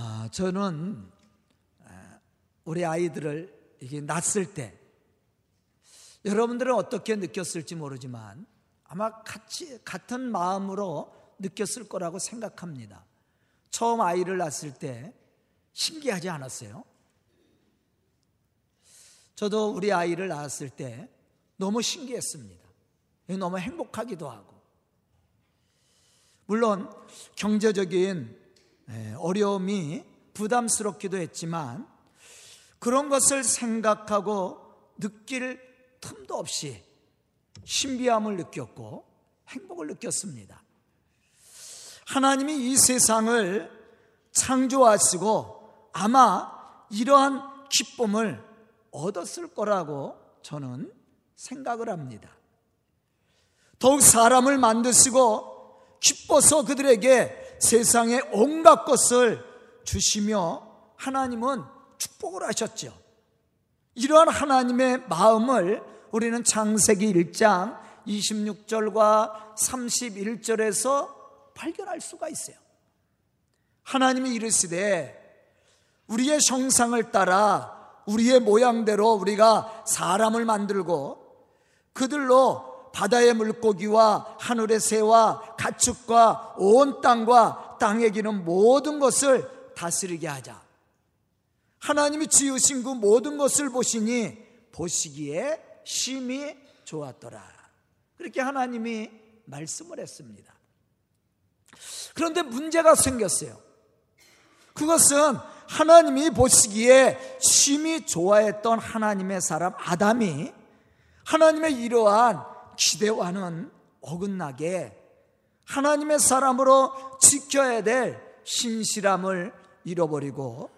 아, 저는 아, 우리 아이들을 이게 낳았을 때 여러분들은 어떻게 느꼈을지 모르지만 아마 같이 같은 마음으로 느꼈을 거라고 생각합니다. 처음 아이를 낳았을 때 신기하지 않았어요? 저도 우리 아이를 낳았을 때 너무 신기했습니다. 너무 행복하기도 하고. 물론 경제적인 어려움이 부담스럽기도 했지만 그런 것을 생각하고 느낄 틈도 없이 신비함을 느꼈고 행복을 느꼈습니다. 하나님이 이 세상을 창조하시고 아마 이러한 기쁨을 얻었을 거라고 저는 생각을 합니다. 더욱 사람을 만드시고 기뻐서 그들에게 세상의 온갖 것을 주시며 하나님은 축복을 하셨죠. 이러한 하나님의 마음을 우리는 창세기 1장 26절과 31절에서 발견할 수가 있어요. 하나님이 이르시되 우리의 형상을 따라 우리의 모양대로 우리가 사람을 만들고 그들로 바다의 물고기와 하늘의 새와 가축과 온 땅과 땅에 기는 모든 것을 다스리게 하자. 하나님이 지으신 그 모든 것을 보시니 보시기에 심히 좋았더라. 그렇게 하나님이 말씀을 했습니다. 그런데 문제가 생겼어요. 그것은 하나님이 보시기에 심히 좋아했던 하나님의 사람 아담이 하나님의 이러한 기대와는 어긋나게 하나님의 사람으로 지켜야 될 신실함을 잃어버리고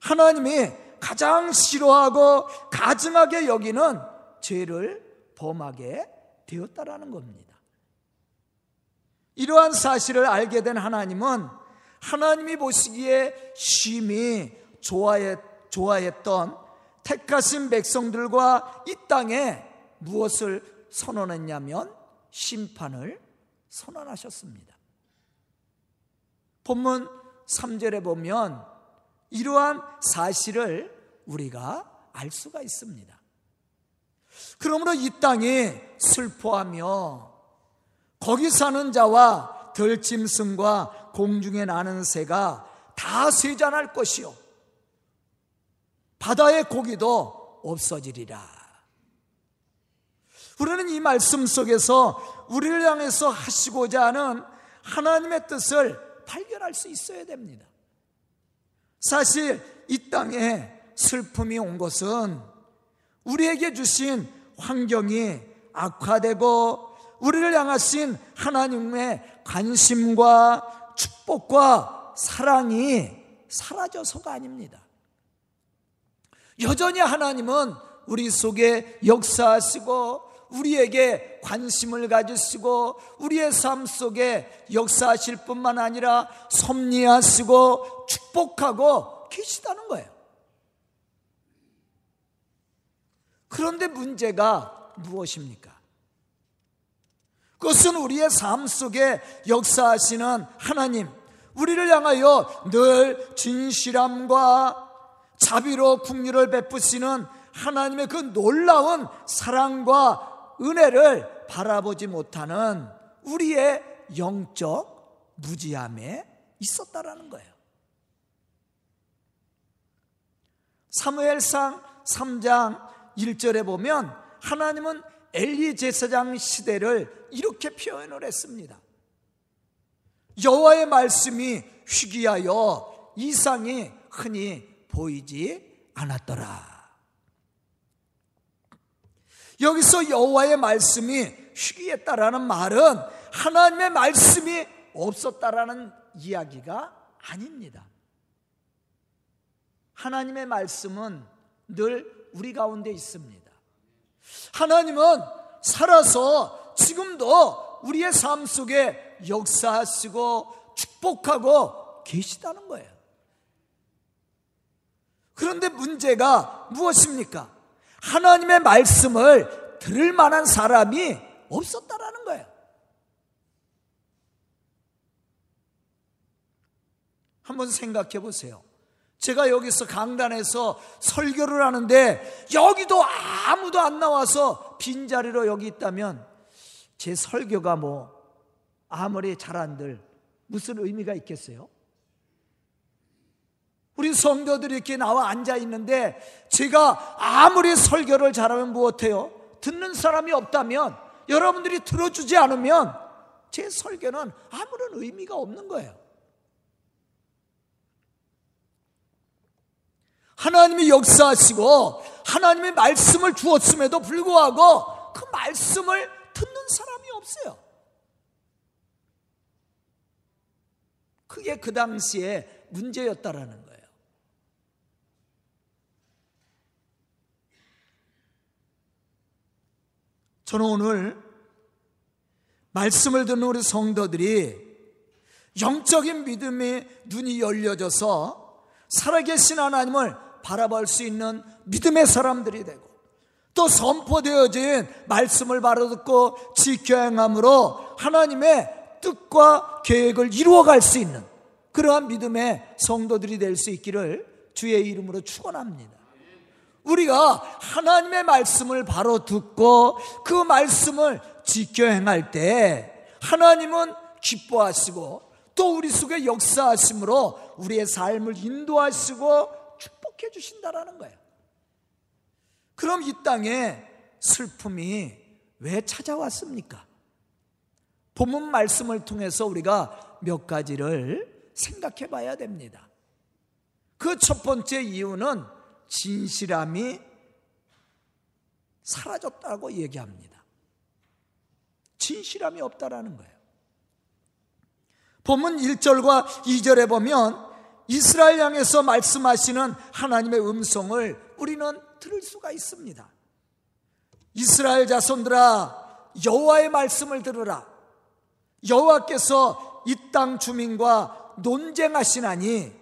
하나님이 가장 싫어하고 가증하게 여기는 죄를 범하게 되었다라는 겁니다. 이러한 사실을 알게 된 하나님은 하나님이 보시기에 심히 좋아했, 좋아했던 택하신 백성들과 이 땅에 무엇을 선언했냐면 심판을 선언하셨습니다. 본문 3절에 보면 이러한 사실을 우리가 알 수가 있습니다. 그러므로 이 땅에 슬퍼하며 거기 사는 자와 들짐승과 공중에 나는 새가 다 쇠잔할 것이요. 바다의 고기도 없어지리라. 우리는 이 말씀 속에서 우리를 향해서 하시고자 하는 하나님의 뜻을 발견할 수 있어야 됩니다. 사실 이 땅에 슬픔이 온 것은 우리에게 주신 환경이 악화되고 우리를 향하신 하나님의 관심과 축복과 사랑이 사라져서가 아닙니다. 여전히 하나님은 우리 속에 역사하시고 우리에게 관심을 가지시고 우리의 삶 속에 역사하실 뿐만 아니라 섭리하시고 축복하고 계시다는 거예요. 그런데 문제가 무엇입니까? 그것은 우리의 삶 속에 역사하시는 하나님, 우리를 향하여 늘 진실함과 자비로 국류를 베푸시는 하나님의 그 놀라운 사랑과 은혜를 바라보지 못하는 우리의 영적 무지함에 있었다라는 거예요. 사무엘상 3장 1절에 보면 하나님은 엘리 제사장 시대를 이렇게 표현을 했습니다. 여호와의 말씀이 희귀하여 이상이 흔히 보이지 않았더라. 여기서 여호와의 말씀이 희귀했다라는 말은 하나님의 말씀이 없었다라는 이야기가 아닙니다. 하나님의 말씀은 늘 우리 가운데 있습니다. 하나님은 살아서 지금도 우리의 삶 속에 역사하시고 축복하고 계시다는 거예요. 그런데 문제가 무엇입니까? 하나님의 말씀을 들을 만한 사람이 없었다라는 거예요. 한번 생각해 보세요. 제가 여기서 강단에서 설교를 하는데 여기도 아무도 안 나와서 빈자리로 여기 있다면 제 설교가 뭐 아무리 잘한들 무슨 의미가 있겠어요? 우리 성도들이 이렇게 나와 앉아 있는데 제가 아무리 설교를 잘하면 무엇해요? 듣는 사람이 없다면 여러분들이 들어주지 않으면 제 설교는 아무런 의미가 없는 거예요. 하나님이 역사하시고 하나님의 말씀을 주었음에도 불구하고 그 말씀을 듣는 사람이 없어요. 그게 그 당시에 문제였다라는 거예요. 저는 오늘 말씀을 듣는 우리 성도들이 영적인 믿음의 눈이 열려져서 살아계신 하나님을 바라볼 수 있는 믿음의 사람들이 되고 또 선포되어진 말씀을 바로 듣고 지켜 행함으로 하나님의 뜻과 계획을 이루어갈 수 있는 그러한 믿음의 성도들이 될 수 있기를 주의 이름으로 축원합니다. 우리가 하나님의 말씀을 바로 듣고 그 말씀을 지켜 행할 때 하나님은 기뻐하시고 또 우리 속에 역사하심으로 우리의 삶을 인도하시고 축복해 주신다라는 거예요. 그럼 이 땅에 슬픔이 왜 찾아왔습니까? 본문 말씀을 통해서 우리가 몇 가지를 생각해 봐야 됩니다. 그 첫 번째 이유는 진실함이 사라졌다고 얘기합니다. 진실함이 없다라는 거예요. 본문 1절과 2절에 보면 이스라엘 향해서 말씀하시는 하나님의 음성을 우리는 들을 수가 있습니다. 이스라엘 자손들아 여호와의 말씀을 들으라. 여호와께서 이 땅 주민과 논쟁하시나니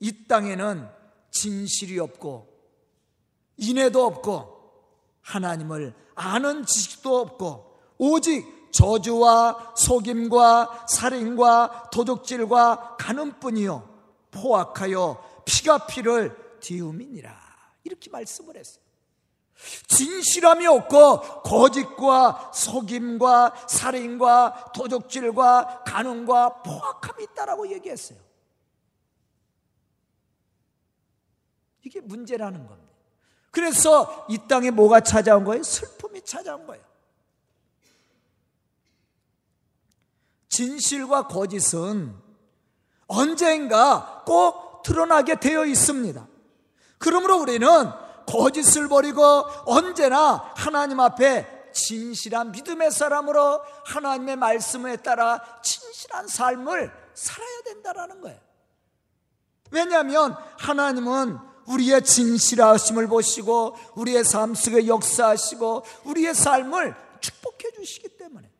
이 땅에는 진실이 없고 인애도 없고 하나님을 아는 지식도 없고 오직 저주와 속임과 살인과 도둑질과 가늠뿐이요 포악하여 피가 피를 뒤움이니라 이렇게 말씀을 했어요. 진실함이 없고 거짓과 속임과 살인과 도둑질과 간음과 포악함이 있다라고 얘기했어요. 이게 문제라는 겁니다. 그래서 이 땅에 뭐가 찾아온 거예요? 슬픔이 찾아온 거예요. 진실과 거짓은 언젠가 꼭 드러나게 되어 있습니다. 그러므로 우리는 거짓을 버리고 언제나 하나님 앞에 진실한 믿음의 사람으로 하나님의 말씀에 따라 진실한 삶을 살아야 된다라는 거예요. 왜냐하면 하나님은 우리의 진실하심을 보시고 우리의 삶 속에 역사하시고 우리의 삶을 축복해 주시기 때문에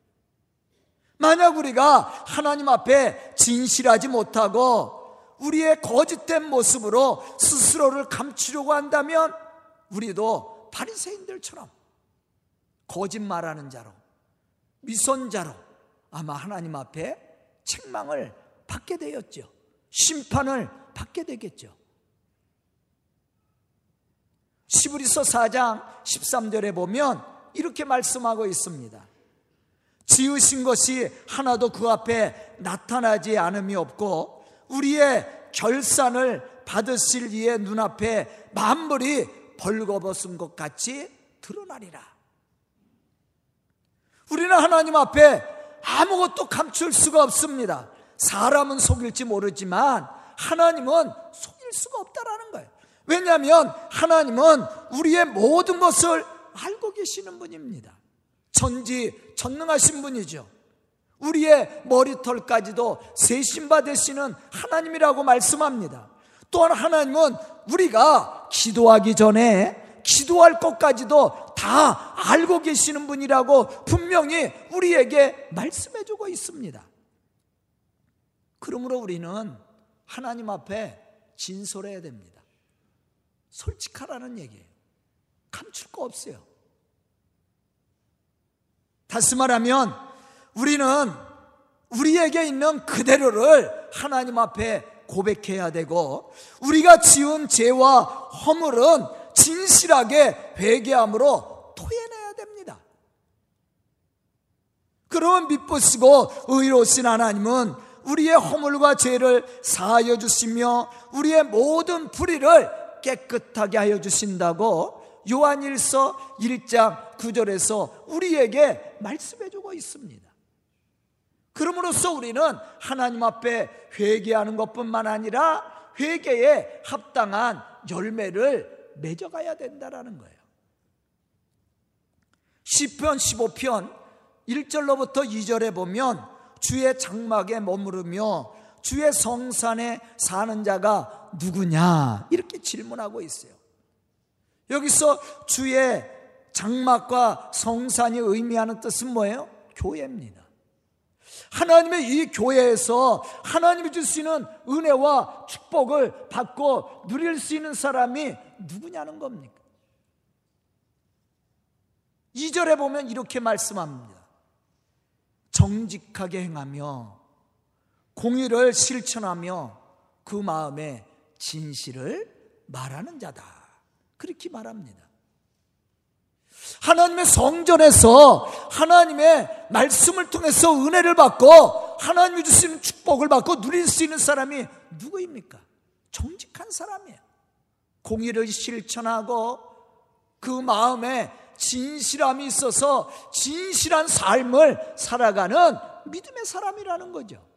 만약 우리가 하나님 앞에 진실하지 못하고 우리의 거짓된 모습으로 스스로를 감추려고 한다면 우리도 바리새인들처럼 거짓말하는 자로 미선자로 아마 하나님 앞에 책망을 받게 되었죠. 심판을 받게 되겠죠. 시브리서 4장 13절에 보면 이렇게 말씀하고 있습니다. 지으신 것이 하나도 그 앞에 나타나지 않음이 없고 우리의 결산을 받으실 이의 눈앞에 만물이 벌거벗은 것 같이 드러나리라. 우리는 하나님 앞에 아무것도 감출 수가 없습니다. 사람은 속일지 모르지만 하나님은 속일 수가 없다라는 거예요. 왜냐하면 하나님은 우리의 모든 것을 알고 계시는 분입니다. 전지 전능하신 분이죠. 우리의 머리털까지도 세신바 되시는 하나님이라고 말씀합니다. 또한 하나님은 우리가 기도하기 전에 기도할 것까지도 다 알고 계시는 분이라고 분명히 우리에게 말씀해 주고 있습니다. 그러므로 우리는 하나님 앞에 진솔해야 됩니다. 솔직하라는 얘기예요. 감출 거 없어요. 다시 말하면 우리는 우리에게 있는 그대로를 하나님 앞에 고백해야 되고 우리가 지은 죄와 허물은 진실하게 회개함으로 토해내야 됩니다. 그러면 믿으시고 의로우신 하나님은 우리의 허물과 죄를 사하여 주시며 우리의 모든 불의를 깨끗하게 하여 주신다고 요한일서 1장 9절에서 우리에게 말씀해 주고 있습니다. 그러므로써 우리는 하나님 앞에 회개하는 것뿐만 아니라 회개에 합당한 열매를 맺어가야 된다라는 거예요. 시편 15편 1절로부터 2절에 보면 주의 장막에 머무르며 주의 성산에 사는 자가 누구냐 이렇게 질문하고 있어요. 여기서 주의 장막과 성산이 의미하는 뜻은 뭐예요? 교회입니다. 하나님의 이 교회에서 하나님이 주시는 은혜와 축복을 받고 누릴 수 있는 사람이 누구냐는 겁니까? 2절에 보면 이렇게 말씀합니다. 정직하게 행하며 공의를 실천하며 그 마음에 진실을 말하는 자다. 그렇게 말합니다. 하나님의 성전에서 하나님의 말씀을 통해서 은혜를 받고 하나님이 주시는 축복을 받고 누릴 수 있는 사람이 누구입니까? 정직한 사람이에요. 공의를 실천하고 그 마음에 진실함이 있어서 진실한 삶을 살아가는 믿음의 사람이라는 거죠.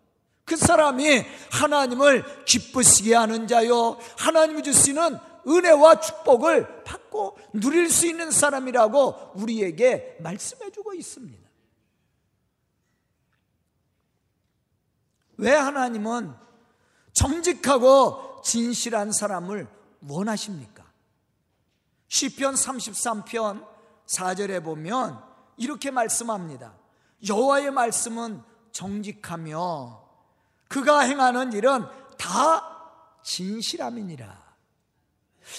그 사람이 하나님을 기쁘시게 하는 자요. 하나님이 주시는 은혜와 축복을 받고 누릴 수 있는 사람이라고 우리에게 말씀해 주고 있습니다. 왜 하나님은 정직하고 진실한 사람을 원하십니까? 시편 33편 4절에 보면 이렇게 말씀합니다. 여호와의 말씀은 정직하며 그가 행하는 일은 다 진실함이니라.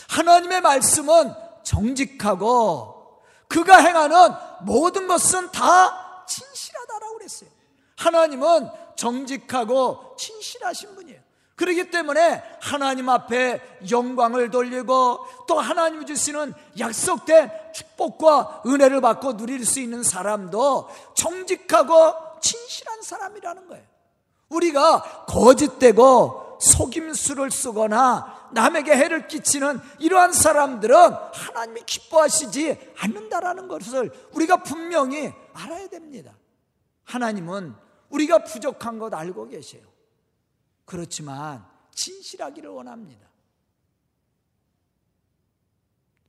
하나님의 말씀은 정직하고 그가 행하는 모든 것은 다 진실하다라고 그랬어요. 하나님은 정직하고 진실하신 분이에요. 그렇기 때문에 하나님 앞에 영광을 돌리고 또 하나님이 주시는 약속된 축복과 은혜를 받고 누릴 수 있는 사람도 정직하고 진실한 사람이라는 거예요. 우리가 거짓되고 속임수를 쓰거나 남에게 해를 끼치는 이러한 사람들은 하나님이 기뻐하시지 않는다라는 것을 우리가 분명히 알아야 됩니다. 하나님은 우리가 부족한 것 알고 계세요. 그렇지만 진실하기를 원합니다.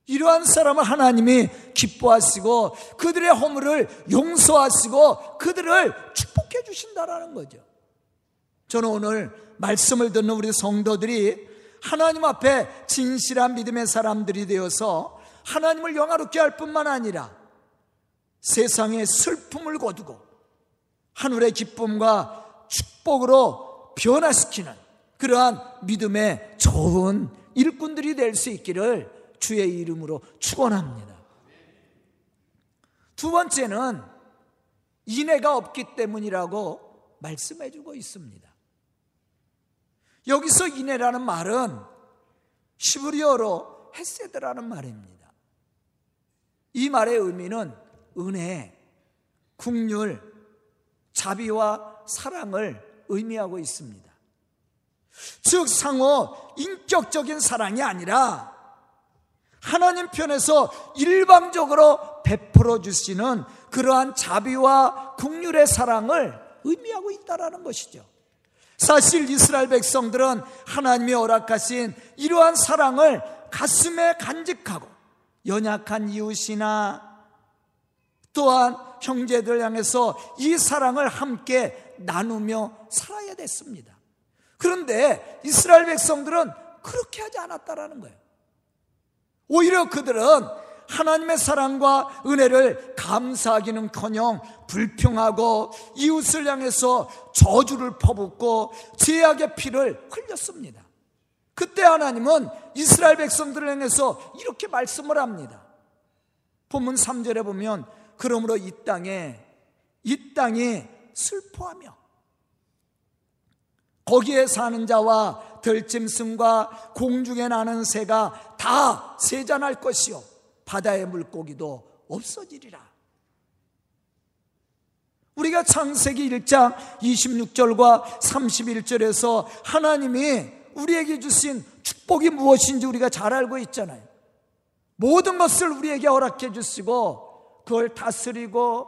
이러한 사람을 하나님이 기뻐하시고 그들의 허물을 용서하시고 그들을 축복해 주신다라는 거죠. 저는 오늘 말씀을 듣는 우리 성도들이 하나님 앞에 진실한 믿음의 사람들이 되어서 하나님을 영화롭게 할 뿐만 아니라 세상의 슬픔을 거두고 하늘의 기쁨과 축복으로 변화시키는 그러한 믿음의 좋은 일꾼들이 될 수 있기를 주의 이름으로 축원합니다. 두 번째는 인애가 없기 때문이라고 말씀해 주고 있습니다. 여기서 인애라는 말은 시브리어로 헤세드라는 말입니다. 이 말의 의미는 은혜, 국률, 자비와 사랑을 의미하고 있습니다. 즉, 상호 인격적인 사랑이 아니라 하나님 편에서 일방적으로 베풀어 주시는 그러한 자비와 국률의 사랑을 의미하고 있다라는 것이죠. 사실 이스라엘 백성들은 하나님이 허락하신 이러한 사랑을 가슴에 간직하고 연약한 이웃이나 또한 형제들 향해서 이 사랑을 함께 나누며 살아야 됐습니다. 그런데 이스라엘 백성들은 그렇게 하지 않았다라는 거예요. 오히려 그들은 하나님의 사랑과 은혜를 감사하기는커녕 불평하고 이웃을 향해서 저주를 퍼붓고 죄악의 피를 흘렸습니다. 그때 하나님은 이스라엘 백성들을 향해서 이렇게 말씀을 합니다. 본문 3절에 보면 그러므로 이 땅에 이 땅에 슬퍼하며 거기에 사는 자와 들짐승과 공중에 나는 새가 다 세잔할 것이요 바다의 물고기도 없어지리라. 우리가 창세기 1장 26절과 31절에서 하나님이 우리에게 주신 축복이 무엇인지 우리가 잘 알고 있잖아요. 모든 것을 우리에게 허락해 주시고 그걸 다스리고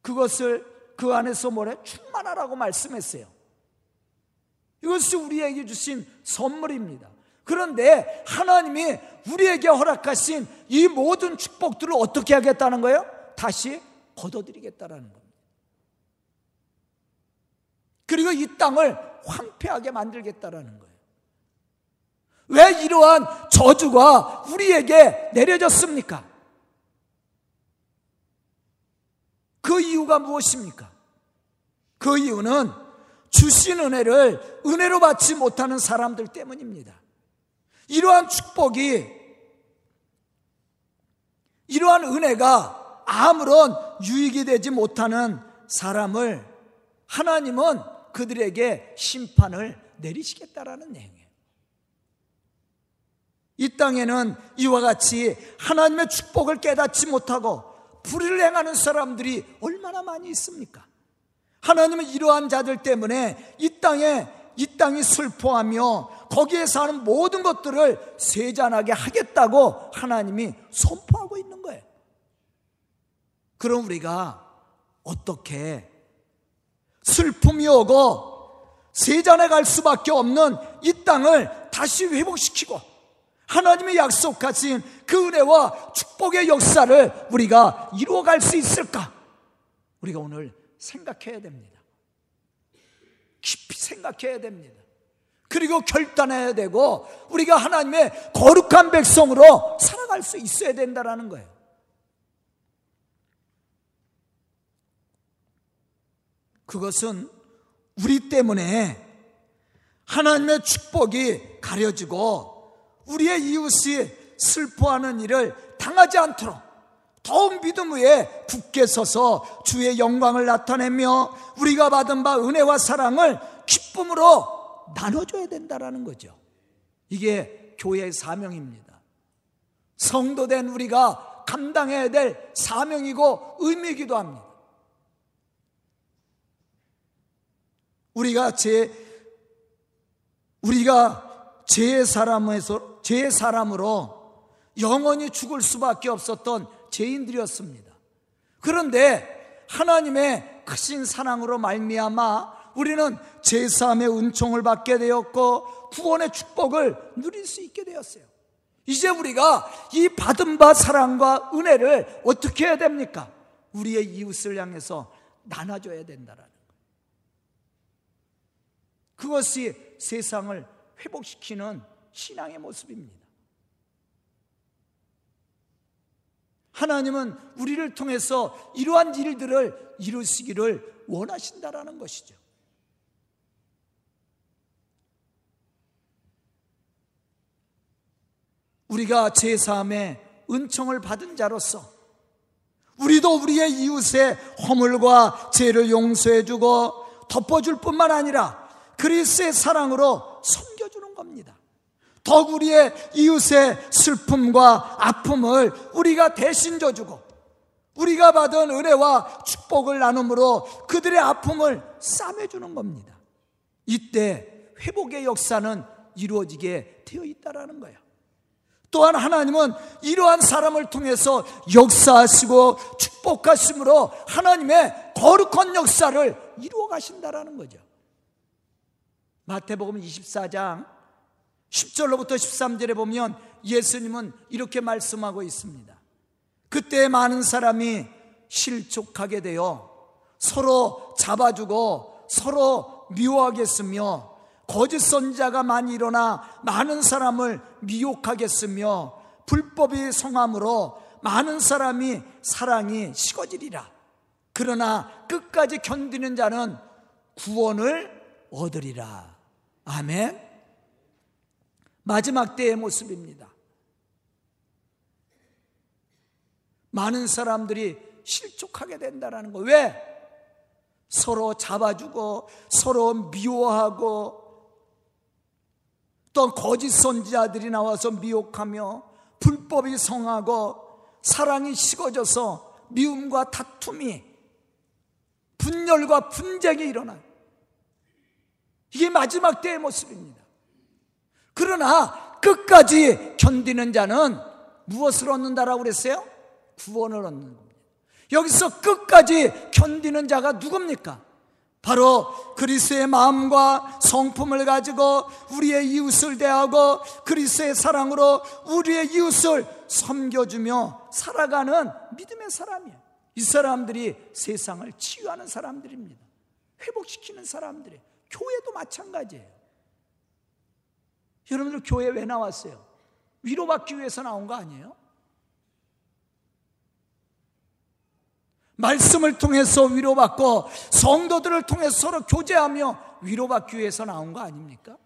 그것을 그 안에서 뭐래? 충만하라고 말씀했어요. 이것이 우리에게 주신 선물입니다. 그런데 하나님이 우리에게 허락하신 이 모든 축복들을 어떻게 하겠다는 거예요? 다시 걷어들이겠다라는 겁니다. 그리고 이 땅을 황폐하게 만들겠다라는 거예요. 왜 이러한 저주가 우리에게 내려졌습니까? 그 이유가 무엇입니까? 그 이유는 주신 은혜를 은혜로 받지 못하는 사람들 때문입니다. 이러한 축복이, 이러한 은혜가 아무런 유익이 되지 못하는 사람을 하나님은 그들에게 심판을 내리시겠다라는 내용이에요. 이 땅에는 이와 같이 하나님의 축복을 깨닫지 못하고 불의를 행하는 사람들이 얼마나 많이 있습니까? 하나님은 이러한 자들 때문에 이 땅에 이 땅이 슬퍼하며 거기에 사는 모든 것들을 세잔하게 하겠다고 하나님이 선포하고 있는 거예요. 그럼 우리가 어떻게 슬픔이 오고 세잔해 갈 수밖에 없는 이 땅을 다시 회복시키고 하나님의 약속하신 그 은혜와 축복의 역사를 우리가 이루어갈 수 있을까? 우리가 오늘 생각해야 됩니다. 깊이 생각해야 됩니다. 그리고 결단해야 되고 우리가 하나님의 거룩한 백성으로 살아갈 수 있어야 된다는 거예요. 그것은 우리 때문에 하나님의 축복이 가려지고 우리의 이웃이 슬퍼하는 일을 당하지 않도록 더욱 믿음 위에 굳게 서서 주의 영광을 나타내며 우리가 받은 바 은혜와 사랑을 기쁨으로 나눠줘야 된다라는 거죠. 이게 교회의 사명입니다. 성도된 우리가 감당해야 될 사명이고 의미이기도 합니다. 우리가 제 우리가 제 사람에서 제 사람으로 영원히 죽을 수밖에 없었던 죄인들이었습니다. 그런데 하나님의 크신 사랑으로 말미암아 우리는 제3의 은총을 받게 되었고 구원의 축복을 누릴 수 있게 되었어요. 이제 우리가 이 받은 바 사랑과 은혜를 어떻게 해야 됩니까? 우리의 이웃을 향해서 나눠줘야 된다라는 그것이 세상을 회복시키는 신앙의 모습입니다. 하나님은 우리를 통해서 이러한 일들을 이루시기를 원하신다라는 것이죠. 우리가 제3의 은총을 받은 자로서 우리도 우리의 이웃의 허물과 죄를 용서해주고 덮어줄 뿐만 아니라 그리스의 사랑으로 섬겨주는 겁니다. 더욱 우리의 이웃의 슬픔과 아픔을 우리가 대신 져주고 우리가 받은 은혜와 축복을 나눔으로 그들의 아픔을 싸매주는 겁니다. 이때 회복의 역사는 이루어지게 되어 있다라는 거예요. 또한 하나님은 이러한 사람을 통해서 역사하시고 축복하심으로 하나님의 거룩한 역사를 이루어 가신다라는 거죠. 마태복음 24장 10절로부터 13절에 보면 예수님은 이렇게 말씀하고 있습니다. 그때 많은 사람이 실족하게 되어 서로 잡아주고 서로 미워하겠으며 거짓 선자가 많이 일어나 많은 사람을 미혹하겠으며 불법이 성함으로 많은 사람이 사랑이 식어지리라. 그러나 끝까지 견디는 자는 구원을 얻으리라. 아멘. 마지막 때의 모습입니다. 많은 사람들이 실족하게 된다는 거. 왜? 서로 잡아주고 서로 미워하고 또 거짓 선지자들이 나와서 미혹하며 불법이 성하고 사랑이 식어져서 미움과 다툼이 분열과 분쟁이 일어나요. 이게 마지막 때의 모습입니다. 그러나 끝까지 견디는 자는 무엇을 얻는다라고 그랬어요? 구원을 얻는 겁니다. 여기서 끝까지 견디는 자가 누굽니까? 바로 그리스의 마음과 성품을 가지고 우리의 이웃을 대하고 그리스의 사랑으로 우리의 이웃을 섬겨주며 살아가는 믿음의 사람이에요. 이 사람들이 세상을 치유하는 사람들입니다. 회복시키는 사람들이에요. 교회도 마찬가지예요. 여러분들 교회 왜 나왔어요? 위로받기 위해서 나온 거 아니에요? 말씀을 통해서 위로받고 성도들을 통해서 서로 교제하며 위로받기 위해서 나온 거 아닙니까?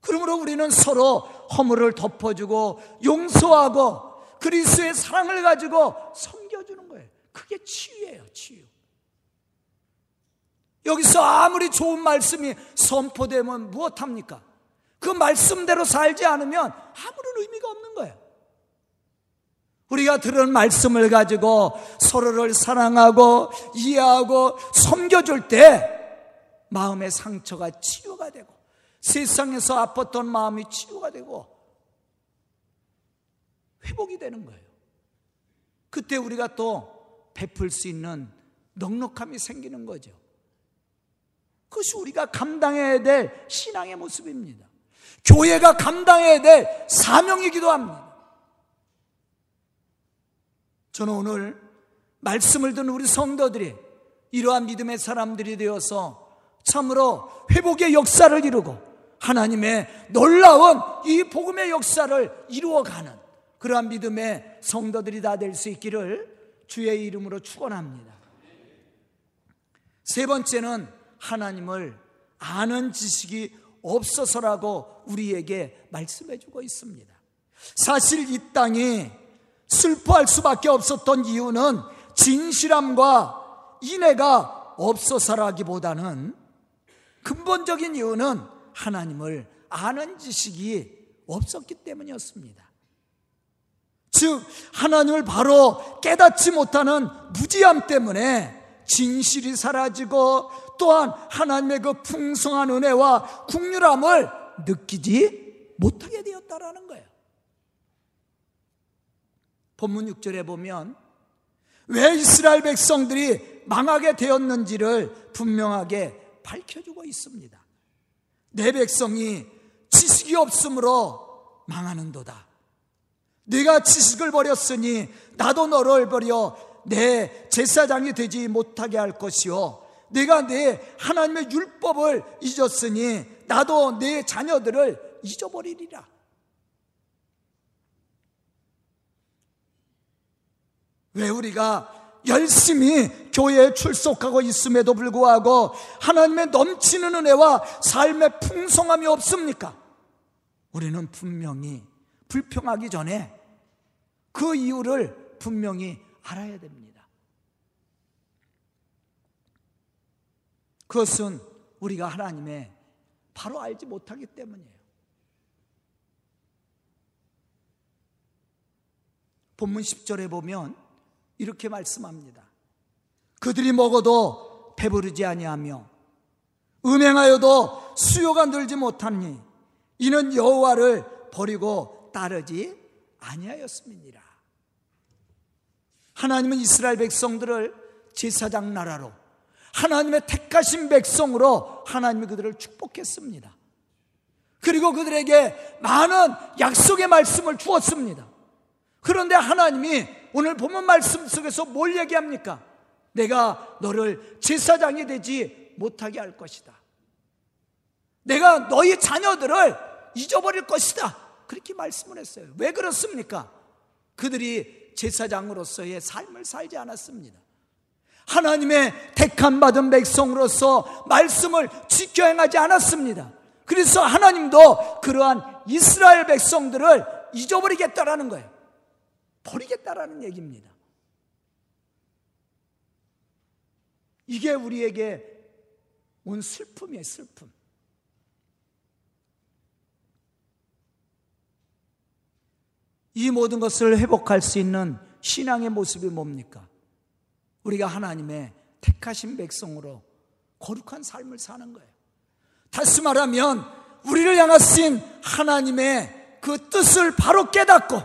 그러므로 우리는 서로 허물을 덮어주고 용서하고 그리스의 사랑을 가지고 섬겨주는 거예요. 그게 치유예요, 치유. 여기서 아무리 좋은 말씀이 선포되면 무엇합니까? 그 말씀대로 살지 않으면 아무런 의미가 없는 거예요. 우리가 들은 말씀을 가지고 서로를 사랑하고 이해하고 섬겨줄 때 마음의 상처가 치유가 되고 세상에서 아팠던 마음이 치유가 되고 회복이 되는 거예요. 그때 우리가 또 베풀 수 있는 넉넉함이 생기는 거죠. 그것이 우리가 감당해야 될 신앙의 모습입니다. 교회가 감당해야 될 사명이기도 합니다. 저는 오늘 말씀을 듣는 우리 성도들이 이러한 믿음의 사람들이 되어서 참으로 회복의 역사를 이루고 하나님의 놀라운 이 복음의 역사를 이루어가는 그러한 믿음의 성도들이 다 될 수 있기를 주의 이름으로 축원합니다. 세 번째는 하나님을 아는 지식이 없어서라고 우리에게 말씀해 주고 있습니다. 사실 이 땅이 슬퍼할 수밖에 없었던 이유는 진실함과 인애가 없어서라기보다는 근본적인 이유는 하나님을 아는 지식이 없었기 때문이었습니다. 즉, 하나님을 바로 깨닫지 못하는 무지함 때문에 진실이 사라지고 또한 하나님의 그 풍성한 은혜와 국률함을 느끼지 못하게 되었다라는 거예요. 본문 6절에 보면 왜 이스라엘 백성들이 망하게 되었는지를 분명하게 밝혀주고 있습니다. 내 백성이 지식이 없으므로 망하는도다. 네가 지식을 버렸으니 나도 너를 버려 내 제사장이 되지 못하게 할 것이요. 내가 내 하나님의 율법을 잊었으니 나도 내 자녀들을 잊어버리리라. 왜 우리가 열심히 교회에 출석하고 있음에도 불구하고 하나님의 넘치는 은혜와 삶의 풍성함이 없습니까? 우리는 분명히 불평하기 전에 그 이유를 분명히 알아야 됩니다. 그것은 우리가 하나님의 바로 알지 못하기 때문이에요. 본문 10절에 보면 이렇게 말씀합니다. 그들이 먹어도 배부르지 아니하며 음행하여도 수요가 늘지 못하니 이는 여호와를 버리고 따르지 아니하였음이니라. 하나님은 이스라엘 백성들을 제사장 나라로 하나님의 택하신 백성으로 하나님이 그들을 축복했습니다. 그리고 그들에게 많은 약속의 말씀을 주었습니다. 그런데 하나님이 오늘 본문 말씀 속에서 뭘 얘기합니까? 내가 너를 제사장이 되지 못하게 할 것이다. 내가 너희 자녀들을 잊어버릴 것이다. 그렇게 말씀을 했어요. 왜 그렇습니까? 그들이 제사장으로서의 삶을 살지 않았습니다. 하나님의 택함 받은 백성으로서 말씀을 지켜 행하지 않았습니다. 그래서 하나님도 그러한 이스라엘 백성들을 잊어버리겠다라는 거예요. 버리겠다라는 얘기입니다. 이게 우리에게 온 슬픔이에요, 슬픔. 이 모든 것을 회복할 수 있는 신앙의 모습이 뭡니까? 우리가 하나님의 택하신 백성으로 거룩한 삶을 사는 거예요. 다시 말하면 우리를 향하신 하나님의 그 뜻을 바로 깨닫고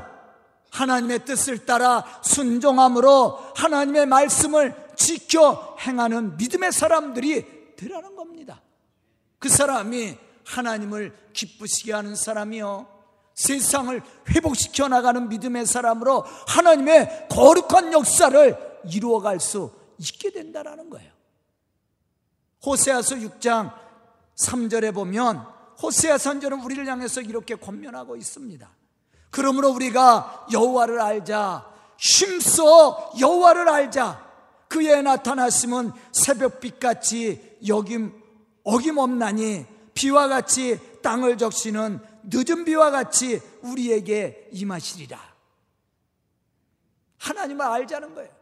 하나님의 뜻을 따라 순종함으로 하나님의 말씀을 지켜 행하는 믿음의 사람들이 되라는 겁니다. 그 사람이 하나님을 기쁘시게 하는 사람이요. 세상을 회복시켜 나가는 믿음의 사람으로 하나님의 거룩한 역사를 이루어갈 수 있게 된다라는 거예요. 호세아서 6장 3절에 보면 호세아 선전은 우리를 향해서 이렇게 권면하고 있습니다. 그러므로 우리가 여호와를 알자 힘써 여호와를 알자 그의 나타나심은 새벽빛같이 여김 어김없나니 비와 같이 땅을 적시는 늦은 비와 같이 우리에게 임하시리라. 하나님을 알자는 거예요.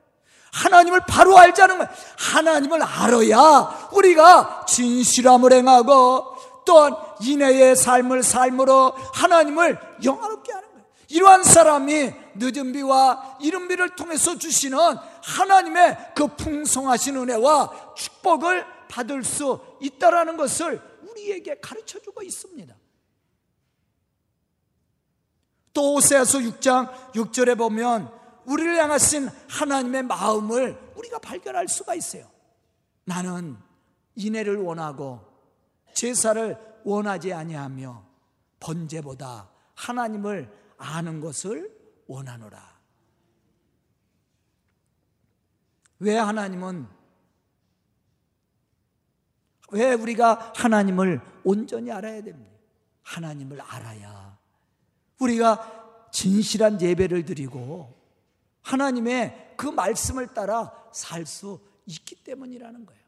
하나님을 바로 알자는 거예요. 하나님을 알아야 우리가 진실함을 행하고 또한 인내의 삶을 삶으로 하나님을 영화롭게 하는 거예요. 이러한 사람이 늦은 비와 이른 비를 통해서 주시는 하나님의 그 풍성하신 은혜와 축복을 받을 수 있다라는 것을 우리에게 가르쳐 주고 있습니다. 또 오세아서 6장 6절에 보면 우리를 향하신 하나님의 마음을 우리가 발견할 수가 있어요. 나는 인애를 원하고 제사를 원하지 아니하며 번제보다 하나님을 아는 것을 원하노라. 왜 하나님은 왜 우리가 하나님을 온전히 알아야 됩니까? 하나님을 알아야 우리가 진실한 예배를 드리고 하나님의 그 말씀을 따라 살 수 있기 때문이라는 거예요.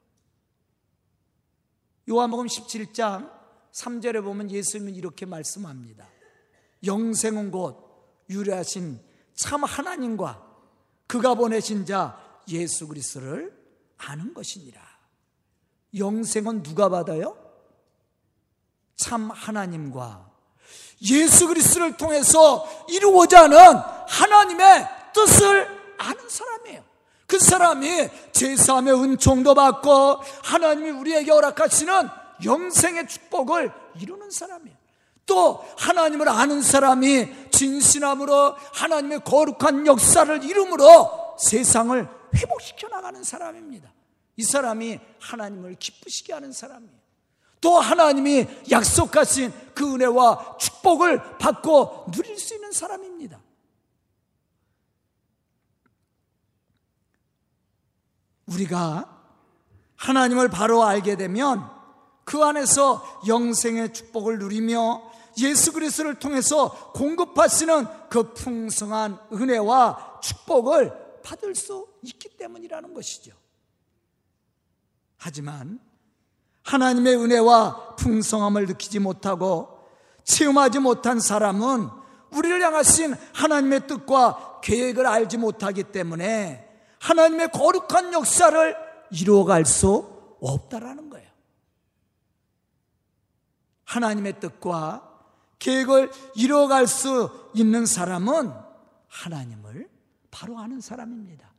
요한복음 17장 3절에 보면 예수님은 이렇게 말씀합니다. 영생은 곧 유래하신 참 하나님과 그가 보내신 자 예수 그리스도를 아는 것이니라. 영생은 누가 받아요? 참 하나님과 예수 그리스도를 통해서 이루고자 하는 하나님의 뜻을 아는 사람이에요. 그 사람이 제사함의 은총도 받고 하나님이 우리에게 허락하시는 영생의 축복을 이루는 사람이에요. 또 하나님을 아는 사람이 진실함으로 하나님의 거룩한 역사를 이룸으로 세상을 회복시켜 나가는 사람입니다. 이 사람이 하나님을 기쁘시게 하는 사람이에요. 또 하나님이 약속하신 그 은혜와 축복을 받고 누릴 수 있는 사람입니다. 우리가 하나님을 바로 알게 되면 그 안에서 영생의 축복을 누리며 예수 그리스도를 통해서 공급하시는 그 풍성한 은혜와 축복을 받을 수 있기 때문이라는 것이죠. 하지만 하나님의 은혜와 풍성함을 느끼지 못하고 체험하지 못한 사람은 우리를 향하신 하나님의 뜻과 계획을 알지 못하기 때문에 하나님의 거룩한 역사를 이루어갈 수 없다라는 거예요. 하나님의 뜻과 계획을 이루어갈 수 있는 사람은 하나님을 바로 아는 사람입니다.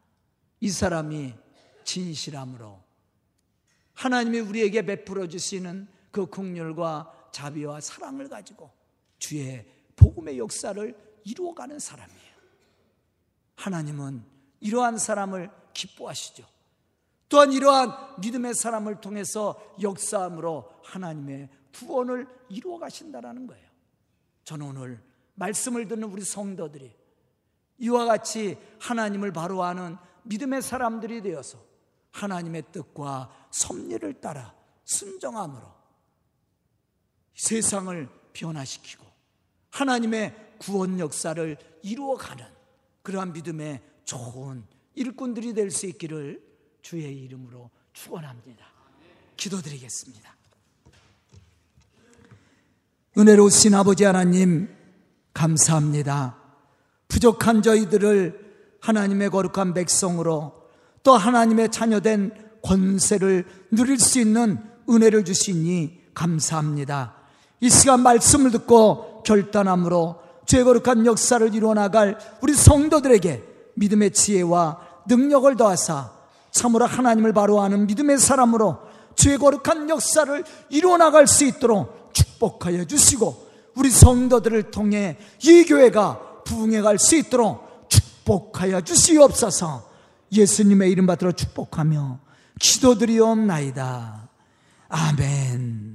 이 사람이 진실함으로 하나님이 우리에게 베풀어 주시는 그 국률과 자비와 사랑을 가지고 주의 복음의 역사를 이루어가는 사람이에요. 하나님은 이러한 사람을 기뻐하시죠. 또한 이러한 믿음의 사람을 통해서 역사함으로 하나님의 구원을 이루어 가신다라는 거예요. 저는 오늘 말씀을 듣는 우리 성도들이 이와 같이 하나님을 바로 아는 믿음의 사람들이 되어서 하나님의 뜻과 섭리를 따라 순정함으로 세상을 변화시키고 하나님의 구원 역사를 이루어가는 그러한 믿음의 좋은 일꾼들이 될 수 있기를 주의 이름으로 축원합니다. 기도드리겠습니다. 은혜로우신 아버지 하나님 감사합니다. 부족한 저희들을 하나님의 거룩한 백성으로 또 하나님의 자녀된 권세를 누릴 수 있는 은혜를 주시니 감사합니다. 이 시간 말씀을 듣고 결단함으로 죄 거룩한 역사를 이루어 나갈 우리 성도들에게 믿음의 지혜와 능력을 더하사 참으로 하나님을 바로 아는 믿음의 사람으로 죄 거룩한 역사를 이루어 나갈 수 있도록 축복하여 주시고 우리 성도들을 통해 이 교회가 부흥해 갈 수 있도록 축복하여 주시옵소서 예수님의 이름 받들어 축복하며 기도드리옵나이다. 아멘.